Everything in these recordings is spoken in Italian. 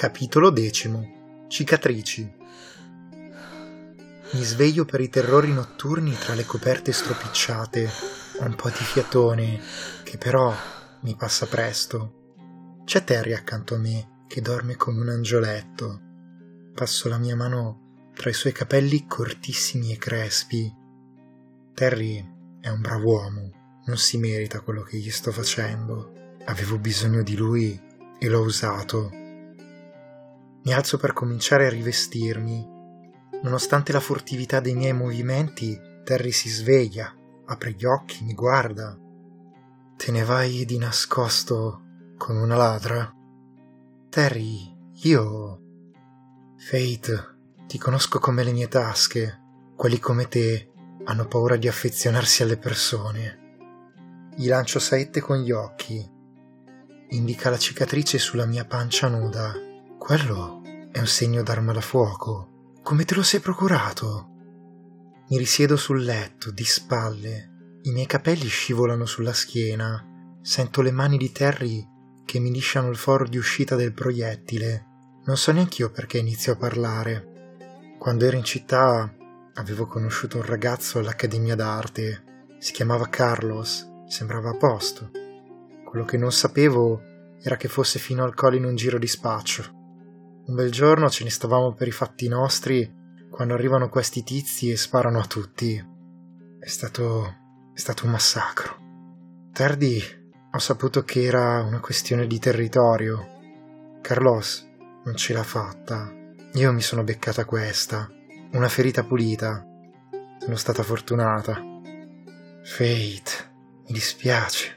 Capitolo decimo. Cicatrici. Mi sveglio per i terrori notturni tra le coperte stropicciate, un po' di fiatone, che però mi passa presto. C'è Terry accanto a me, che dorme come un angioletto. Passo la mia mano tra i suoi capelli cortissimi e crespi. Terry è un bravo uomo, non si merita quello che gli sto facendo. Avevo bisogno di lui e l'ho usato. Mi alzo per cominciare a rivestirmi. Nonostante la furtività dei miei movimenti, Terry si sveglia, apre gli occhi, mi guarda. Te ne vai di nascosto con una ladra? Terry, io... Fate, ti conosco come le mie tasche. Quelli come te hanno paura di affezionarsi alle persone. Gli lancio saette con gli occhi. Indica la cicatrice sulla mia pancia nuda. Quello è un segno d'arma da fuoco. Come te lo sei procurato? Mi risiedo sul letto, di spalle. I miei capelli scivolano sulla schiena. Sento le mani di Terry che mi lisciano il foro di uscita del proiettile. Non so neanch'io perché inizio a parlare. Quando ero in città avevo conosciuto un ragazzo all'Accademia d'Arte. Si chiamava Carlos, sembrava a posto. Quello che non sapevo era che fosse fino al collo in un giro di spaccio. Un bel giorno ce ne stavamo per i fatti nostri quando arrivano questi tizi e sparano a tutti. È stato. è stato un massacro. Tardi ho saputo che era una questione di territorio. Carlos non ce l'ha fatta. Io mi sono beccata questa. Una ferita pulita. Sono stata fortunata. Fate, mi dispiace.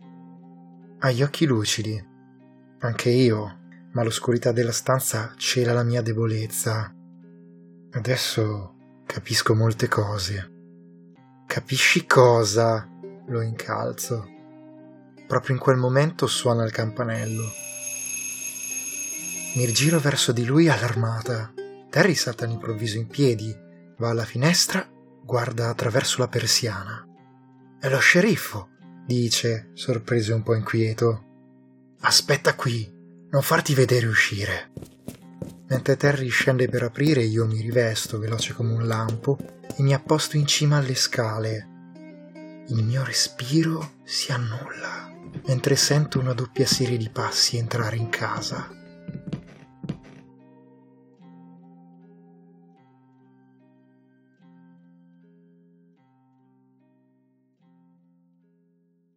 Ha gli occhi lucidi. Anche io, ma l'oscurità della stanza cela la mia debolezza. Adesso capisco molte cose. Capisci cosa? Lo incalzo. Proprio in quel momento suona il campanello. Mi giro verso di lui allarmata. Terry salta all'improvviso in piedi, va alla finestra, guarda attraverso la persiana. È lo sceriffo, dice, sorpreso e un po' inquieto. Aspetta qui, non farti vedere uscire. Mentre Terry scende per aprire, io mi rivesto veloce come un lampo e mi apposto in cima alle scale. Il mio respiro si annulla mentre sento una doppia serie di passi entrare in casa.